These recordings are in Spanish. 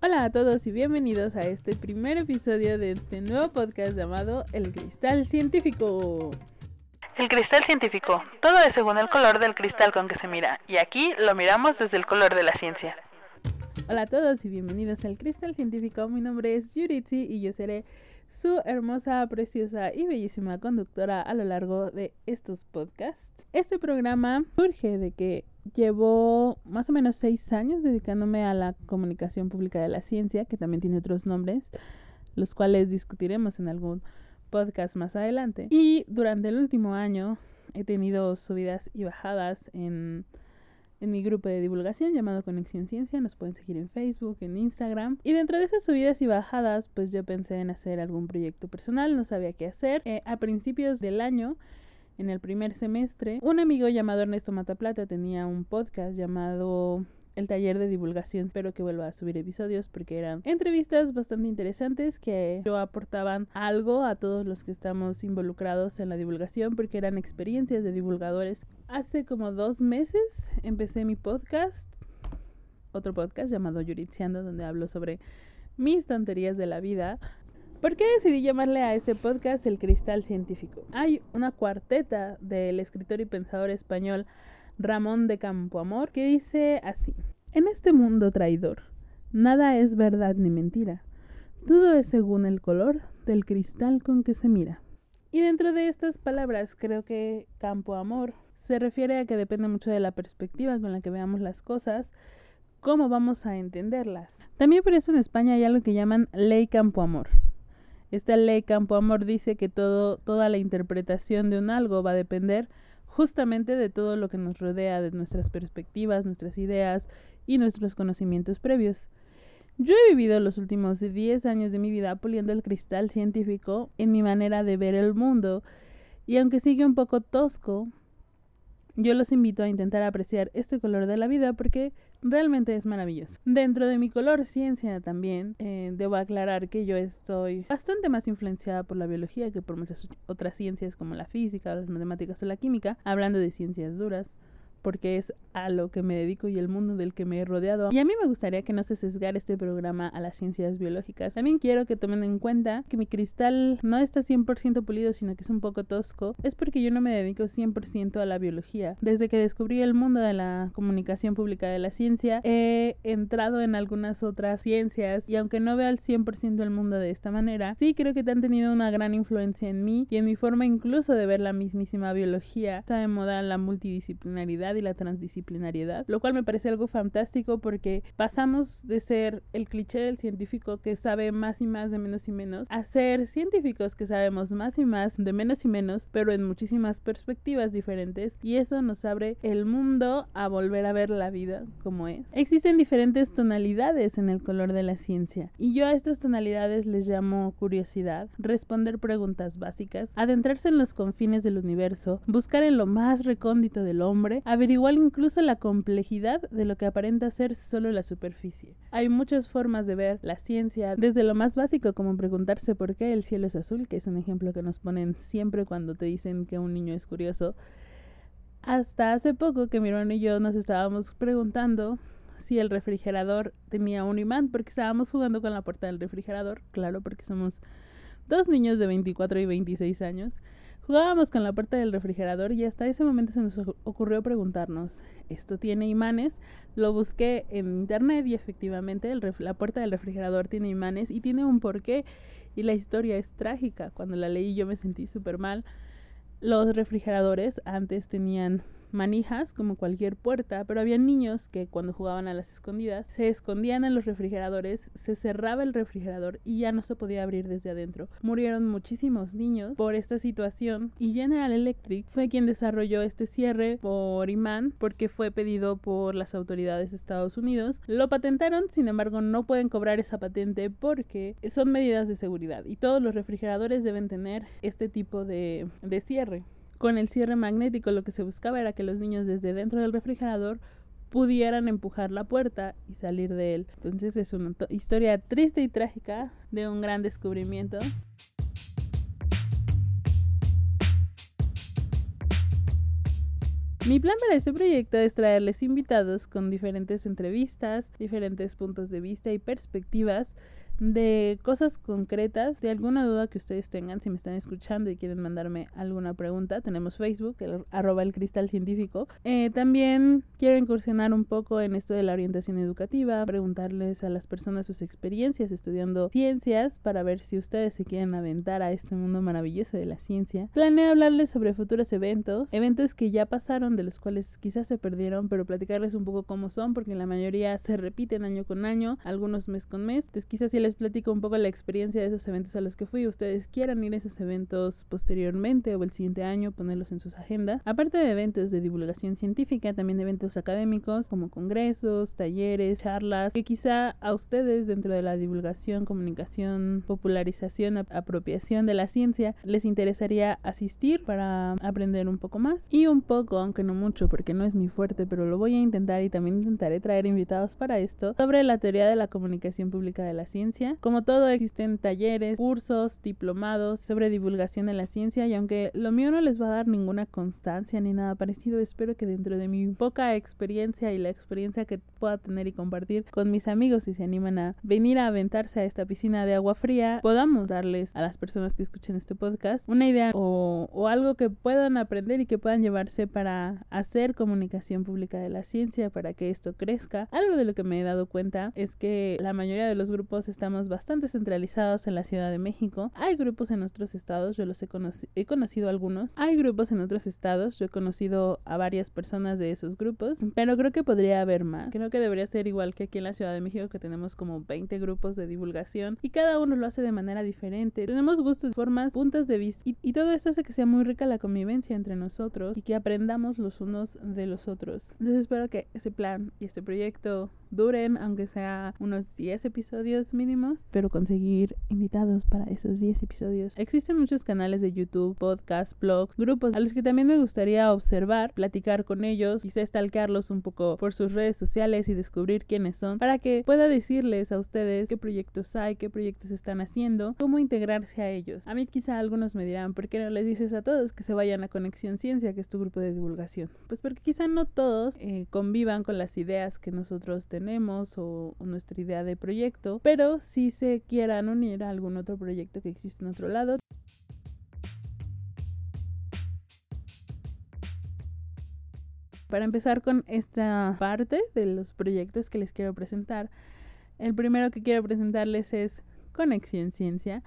Hola a todos y bienvenidos a este primer episodio de este nuevo podcast llamado El Cristal Científico. El cristal científico. Todo es según el color del cristal con que se mira. Y aquí lo miramos desde el color de la ciencia. Hola a todos y bienvenidos al Cristal Científico. Mi nombre es Yuritsi y yo seré su hermosa, preciosa y bellísima conductora a lo largo de estos podcasts. Este programa surge de que llevo más o menos seis años dedicándome a la comunicación pública de la ciencia, que también tiene otros nombres, los cuales discutiremos en algún podcast más adelante. Y durante el último año he tenido subidas y bajadas en, en mi grupo de divulgación llamado Conexión Ciencia. Nos pueden seguir en Facebook, en Instagram. Y dentro de esas subidas y bajadas, pues yo pensé en hacer algún proyecto personal, no sabía qué hacer. Eh, a principios del año en el primer semestre, un amigo llamado Ernesto Mataplata tenía un podcast llamado el taller de divulgación. Espero que vuelva a subir episodios porque eran entrevistas bastante interesantes que yo aportaban algo a todos los que estamos involucrados en la divulgación porque eran experiencias de divulgadores. Hace como dos meses empecé mi podcast, otro podcast llamado Yuritziando, donde hablo sobre mis tonterías de la vida. ¿Por qué decidí llamarle a ese podcast El Cristal Científico? Hay una cuarteta del escritor y pensador español Ramón de Campoamor que dice así: En este mundo traidor, nada es verdad ni mentira. Todo es según el color del cristal con que se mira. Y dentro de estas palabras creo que Campoamor se refiere a que depende mucho de la perspectiva con la que veamos las cosas, cómo vamos a entenderlas. También por eso en España hay algo que llaman ley Campoamor esta ley Campo Amor dice que todo, toda la interpretación de un algo va a depender justamente de todo lo que nos rodea, de nuestras perspectivas, nuestras ideas y nuestros conocimientos previos. Yo he vivido los últimos 10 años de mi vida puliendo el cristal científico en mi manera de ver el mundo y aunque sigue un poco tosco, yo los invito a intentar apreciar este color de la vida porque realmente es maravilloso. Dentro de mi color ciencia también, eh, debo aclarar que yo estoy bastante más influenciada por la biología que por muchas otras ciencias como la física, las matemáticas o la química, hablando de ciencias duras porque es a lo que me dedico y el mundo del que me he rodeado. Y a mí me gustaría que no se sesgara este programa a las ciencias biológicas. También quiero que tomen en cuenta que mi cristal no está 100% pulido, sino que es un poco tosco. Es porque yo no me dedico 100% a la biología. Desde que descubrí el mundo de la comunicación pública de la ciencia, he entrado en algunas otras ciencias y aunque no veo al 100% el mundo de esta manera, sí creo que te han tenido una gran influencia en mí y en mi forma incluso de ver la mismísima biología. Está de moda la multidisciplinaridad y la transdisciplinariedad, lo cual me parece algo fantástico porque pasamos de ser el cliché del científico que sabe más y más de menos y menos a ser científicos que sabemos más y más de menos y menos, pero en muchísimas perspectivas diferentes y eso nos abre el mundo a volver a ver la vida como es. Existen diferentes tonalidades en el color de la ciencia y yo a estas tonalidades les llamo curiosidad, responder preguntas básicas, adentrarse en los confines del universo, buscar en lo más recóndito del hombre, averiguar incluso la complejidad de lo que aparenta ser solo la superficie. Hay muchas formas de ver la ciencia, desde lo más básico como preguntarse por qué el cielo es azul, que es un ejemplo que nos ponen siempre cuando te dicen que un niño es curioso, hasta hace poco que mi hermano y yo nos estábamos preguntando si el refrigerador tenía un imán, porque estábamos jugando con la puerta del refrigerador, claro, porque somos dos niños de 24 y 26 años. Jugábamos con la puerta del refrigerador y hasta ese momento se nos ocurrió preguntarnos, ¿esto tiene imanes? Lo busqué en internet y efectivamente la puerta del refrigerador tiene imanes y tiene un porqué y la historia es trágica. Cuando la leí yo me sentí súper mal. Los refrigeradores antes tenían manijas como cualquier puerta, pero había niños que cuando jugaban a las escondidas se escondían en los refrigeradores, se cerraba el refrigerador y ya no se podía abrir desde adentro. Murieron muchísimos niños por esta situación y General Electric fue quien desarrolló este cierre por imán porque fue pedido por las autoridades de Estados Unidos. Lo patentaron, sin embargo no pueden cobrar esa patente porque son medidas de seguridad y todos los refrigeradores deben tener este tipo de, de cierre. Con el cierre magnético lo que se buscaba era que los niños desde dentro del refrigerador pudieran empujar la puerta y salir de él. Entonces es una historia triste y trágica de un gran descubrimiento. Mi plan para este proyecto es traerles invitados con diferentes entrevistas, diferentes puntos de vista y perspectivas de cosas concretas, de alguna duda que ustedes tengan, si me están escuchando y quieren mandarme alguna pregunta, tenemos Facebook, el, arroba el cristal científico. Eh, también quiero incursionar un poco en esto de la orientación educativa, preguntarles a las personas sus experiencias estudiando ciencias para ver si ustedes se quieren aventar a este mundo maravilloso de la ciencia. Planeo hablarles sobre futuros eventos, eventos que ya pasaron, de los cuales quizás se perdieron, pero platicarles un poco cómo son, porque la mayoría se repiten año con año, algunos mes con mes. Entonces quizás si les platico un poco la experiencia de esos eventos a los que fui. Ustedes quieran ir a esos eventos posteriormente o el siguiente año, ponerlos en sus agendas. Aparte de eventos de divulgación científica, también eventos académicos como congresos, talleres, charlas, que quizá a ustedes dentro de la divulgación, comunicación, popularización, apropiación de la ciencia les interesaría asistir para aprender un poco más y un poco, aunque no mucho porque no es mi fuerte, pero lo voy a intentar y también intentaré traer invitados para esto, sobre la teoría de la comunicación pública de la ciencia como todo existen talleres, cursos, diplomados sobre divulgación de la ciencia y aunque lo mío no les va a dar ninguna constancia ni nada parecido, espero que dentro de mi poca experiencia y la experiencia que pueda tener y compartir con mis amigos si se animan a venir a aventarse a esta piscina de agua fría, podamos darles a las personas que escuchen este podcast una idea o, o algo que puedan aprender y que puedan llevarse para hacer comunicación pública de la ciencia, para que esto crezca. Algo de lo que me he dado cuenta es que la mayoría de los grupos están bastante centralizados en la Ciudad de México. Hay grupos en otros estados, yo los he, he conocido algunos. Hay grupos en otros estados, yo he conocido a varias personas de esos grupos, pero creo que podría haber más. Creo que debería ser igual que aquí en la Ciudad de México, que tenemos como 20 grupos de divulgación y cada uno lo hace de manera diferente. Tenemos gustos, formas, puntos de vista y, y todo esto hace que sea muy rica la convivencia entre nosotros y que aprendamos los unos de los otros. Entonces espero que ese plan y este proyecto duren, aunque sea unos 10 episodios pero conseguir invitados para esos 10 episodios. Existen muchos canales de YouTube, podcasts, blogs, grupos a los que también me gustaría observar, platicar con ellos, quizá stalkearlos un poco por sus redes sociales y descubrir quiénes son, para que pueda decirles a ustedes qué proyectos hay, qué proyectos están haciendo, cómo integrarse a ellos. A mí quizá algunos me dirán, ¿por qué no les dices a todos que se vayan a Conexión Ciencia, que es tu grupo de divulgación? Pues porque quizá no todos eh, convivan con las ideas que nosotros tenemos o, nuestra idea de proyecto, pero si se quieran unir a algún otro proyecto que existe en otro lado. Para empezar con esta parte de los proyectos que les quiero presentar, el primero que quiero presentarles es Conexión Ciencia.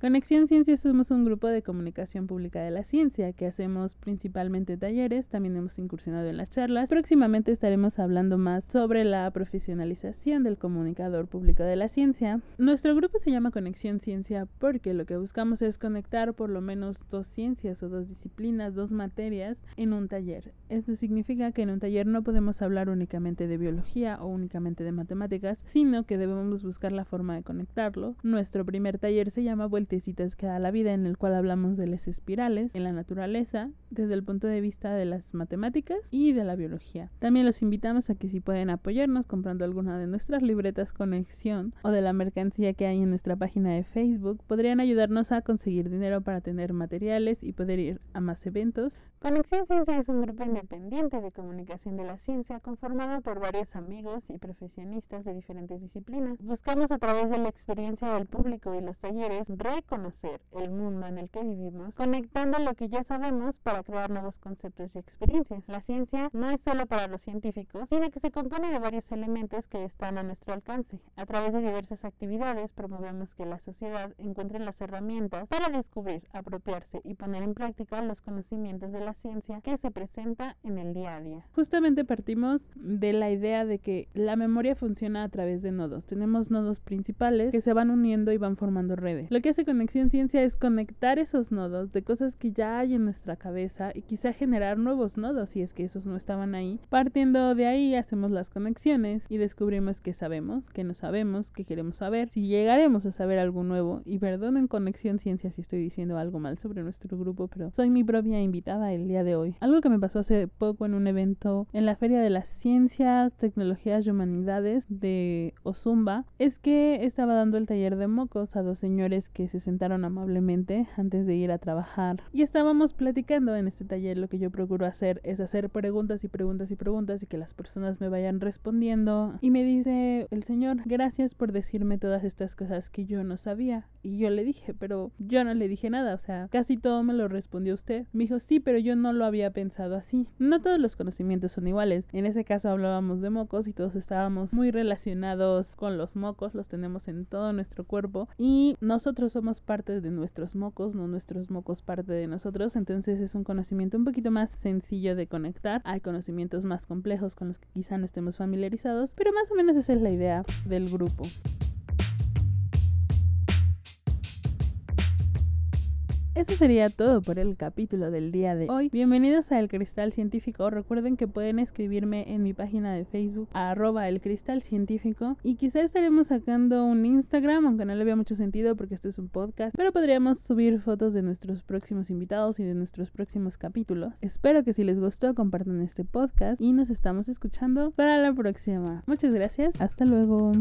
Conexión Ciencia somos un grupo de comunicación pública de la ciencia que hacemos principalmente talleres, también hemos incursionado en las charlas. Próximamente estaremos hablando más sobre la profesionalización del comunicador público de la ciencia. Nuestro grupo se llama Conexión Ciencia porque lo que buscamos es conectar por lo menos dos ciencias o dos disciplinas, dos materias en un taller. Esto significa que en un taller no podemos hablar únicamente de biología o únicamente de matemáticas, sino que debemos buscar la forma de conectarlo. Nuestro primer taller se llama Vuelta que da la vida en el cual hablamos de las espirales en la naturaleza desde el punto de vista de las matemáticas y de la biología. También los invitamos a que si pueden apoyarnos comprando alguna de nuestras libretas conexión o de la mercancía que hay en nuestra página de Facebook, podrían ayudarnos a conseguir dinero para tener materiales y poder ir a más eventos. Conexión Ciencia es un grupo independiente de comunicación de la ciencia conformado por varios amigos y profesionistas de diferentes disciplinas. Buscamos a través de la experiencia del público y los talleres reconocer el mundo en el que vivimos, conectando lo que ya sabemos para crear nuevos conceptos y experiencias. La ciencia no es solo para los científicos, sino que se compone de varios elementos que están a nuestro alcance. A través de diversas actividades promovemos que la sociedad encuentre las herramientas para descubrir, apropiarse y poner en práctica los conocimientos de la ciencia que se presenta en el día a día. Justamente partimos de la idea de que la memoria funciona a través de nodos. Tenemos nodos principales que se van uniendo y van formando redes. Lo que hace Conexión Ciencia es conectar esos nodos de cosas que ya hay en nuestra cabeza y quizá generar nuevos nodos si es que esos no estaban ahí. Partiendo de ahí hacemos las conexiones y descubrimos que sabemos, que no sabemos, que queremos saber, si llegaremos a saber algo nuevo. Y perdonen Conexión Ciencia si estoy diciendo algo mal sobre nuestro grupo, pero soy mi propia invitada el día de hoy. Algo que me pasó hace poco en un evento en la Feria de las Ciencias, Tecnologías y Humanidades de Ozumba es que estaba dando el taller de mocos a dos señores que se sentaron amablemente antes de ir a trabajar y estábamos platicando en este taller. Lo que yo procuro hacer es hacer preguntas y preguntas y preguntas y que las personas me vayan respondiendo. Y me dice el señor, gracias por decirme todas estas cosas que yo no sabía. Y yo le dije, pero yo no le dije nada, o sea, casi todo me lo respondió usted. Me dijo, sí, pero yo no lo había pensado así. No todos los conocimientos son iguales. En ese caso hablábamos de mocos y todos estábamos muy relacionados con los mocos, los tenemos en todo nuestro cuerpo y nosotros somos parte de nuestros mocos, no nuestros mocos parte de nosotros, entonces es un conocimiento un poquito más sencillo de conectar. Hay conocimientos más complejos con los que quizá no estemos familiarizados, pero más o menos esa es la idea del grupo. Eso sería todo por el capítulo del día de hoy. Bienvenidos a El Cristal Científico. Recuerden que pueden escribirme en mi página de Facebook, arroba el Cristal Científico. Y quizá estaremos sacando un Instagram, aunque no le vea mucho sentido porque esto es un podcast. Pero podríamos subir fotos de nuestros próximos invitados y de nuestros próximos capítulos. Espero que si les gustó compartan este podcast y nos estamos escuchando para la próxima. Muchas gracias. Hasta luego.